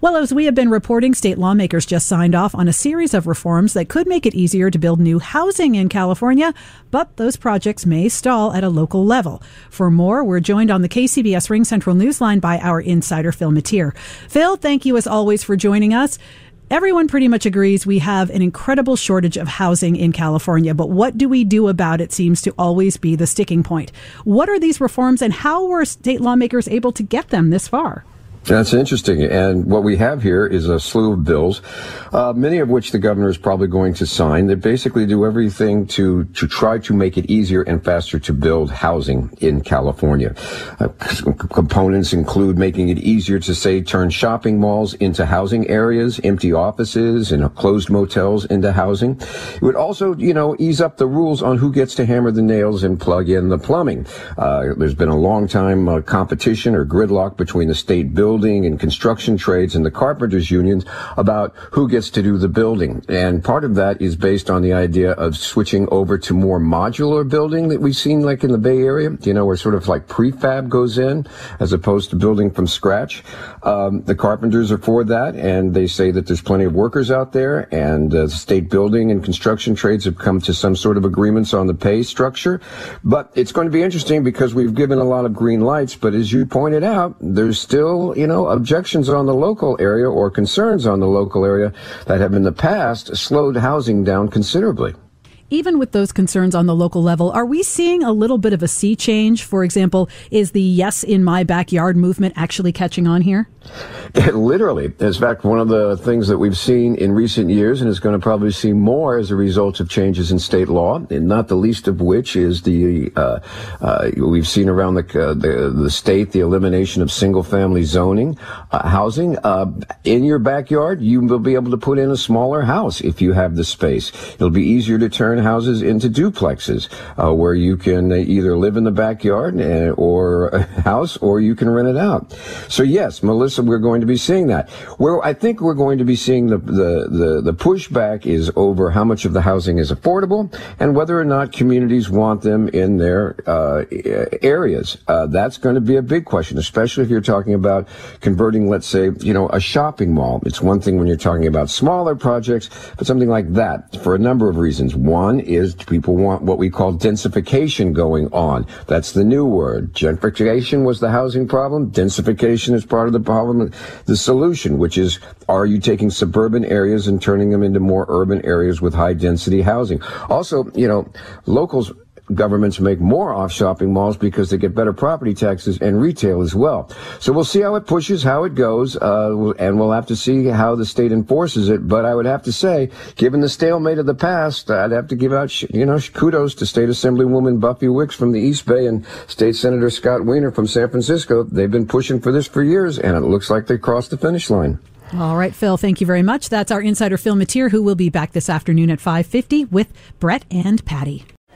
Well, as we have been reporting, state lawmakers just signed off on a series of reforms that could make it easier to build new housing in California, but those projects may stall at a local level. For more, we're joined on the KCBS Ring Central Newsline by our insider Phil Matier. Phil, thank you as always for joining us. Everyone pretty much agrees we have an incredible shortage of housing in California, but what do we do about it seems to always be the sticking point. What are these reforms and how were state lawmakers able to get them this far? That's interesting. And what we have here is a slew of bills, uh, many of which the governor is probably going to sign that basically do everything to, to try to make it easier and faster to build housing in California. Uh, components include making it easier to say turn shopping malls into housing areas, empty offices and closed motels into housing. It would also, you know, ease up the rules on who gets to hammer the nails and plug in the plumbing. Uh, there's been a long time uh, competition or gridlock between the state building building and construction trades and the carpenters unions about who gets to do the building. And part of that is based on the idea of switching over to more modular building that we've seen like in the Bay Area, you know, where sort of like prefab goes in as opposed to building from scratch. Um, the carpenters are for that and they say that there's plenty of workers out there and uh, state building and construction trades have come to some sort of agreements on the pay structure. But it's going to be interesting because we've given a lot of green lights, but as you pointed out, there's still, you know, objections on the local area or concerns on the local area that have in the past slowed housing down considerably even with those concerns on the local level, are we seeing a little bit of a sea change? For example, is the yes in my backyard movement actually catching on here? Literally. In fact, one of the things that we've seen in recent years and is going to probably see more as a result of changes in state law, and not the least of which is the, uh, uh, we've seen around the, uh, the, the, state the elimination of single family zoning, uh, housing. Uh, in your backyard, you will be able to put in a smaller house if you have the space. It'll be easier to turn houses into duplexes uh, where you can either live in the backyard or a house or you can rent it out. So yes, Melissa we're going to be seeing that. Where I think we're going to be seeing the, the, the, the pushback is over how much of the housing is affordable and whether or not communities want them in their uh, areas. Uh, that's going to be a big question, especially if you're talking about converting, let's say, you know, a shopping mall. It's one thing when you're talking about smaller projects, but something like that for a number of reasons. One is people want what we call densification going on. That's the new word. Gentrification was the housing problem. Densification is part of the problem the solution, which is, are you taking suburban areas and turning them into more urban areas with high density housing? Also, you know, locals governments make more off shopping malls because they get better property taxes and retail as well. So we'll see how it pushes, how it goes, uh, and we'll have to see how the state enforces it. But I would have to say, given the stalemate of the past, I'd have to give out, you know, kudos to State Assemblywoman Buffy Wicks from the East Bay and State Senator Scott Wiener from San Francisco. They've been pushing for this for years, and it looks like they crossed the finish line. All right, Phil, thank you very much. That's our insider Phil Matier, who will be back this afternoon at 5.50 with Brett and Patty.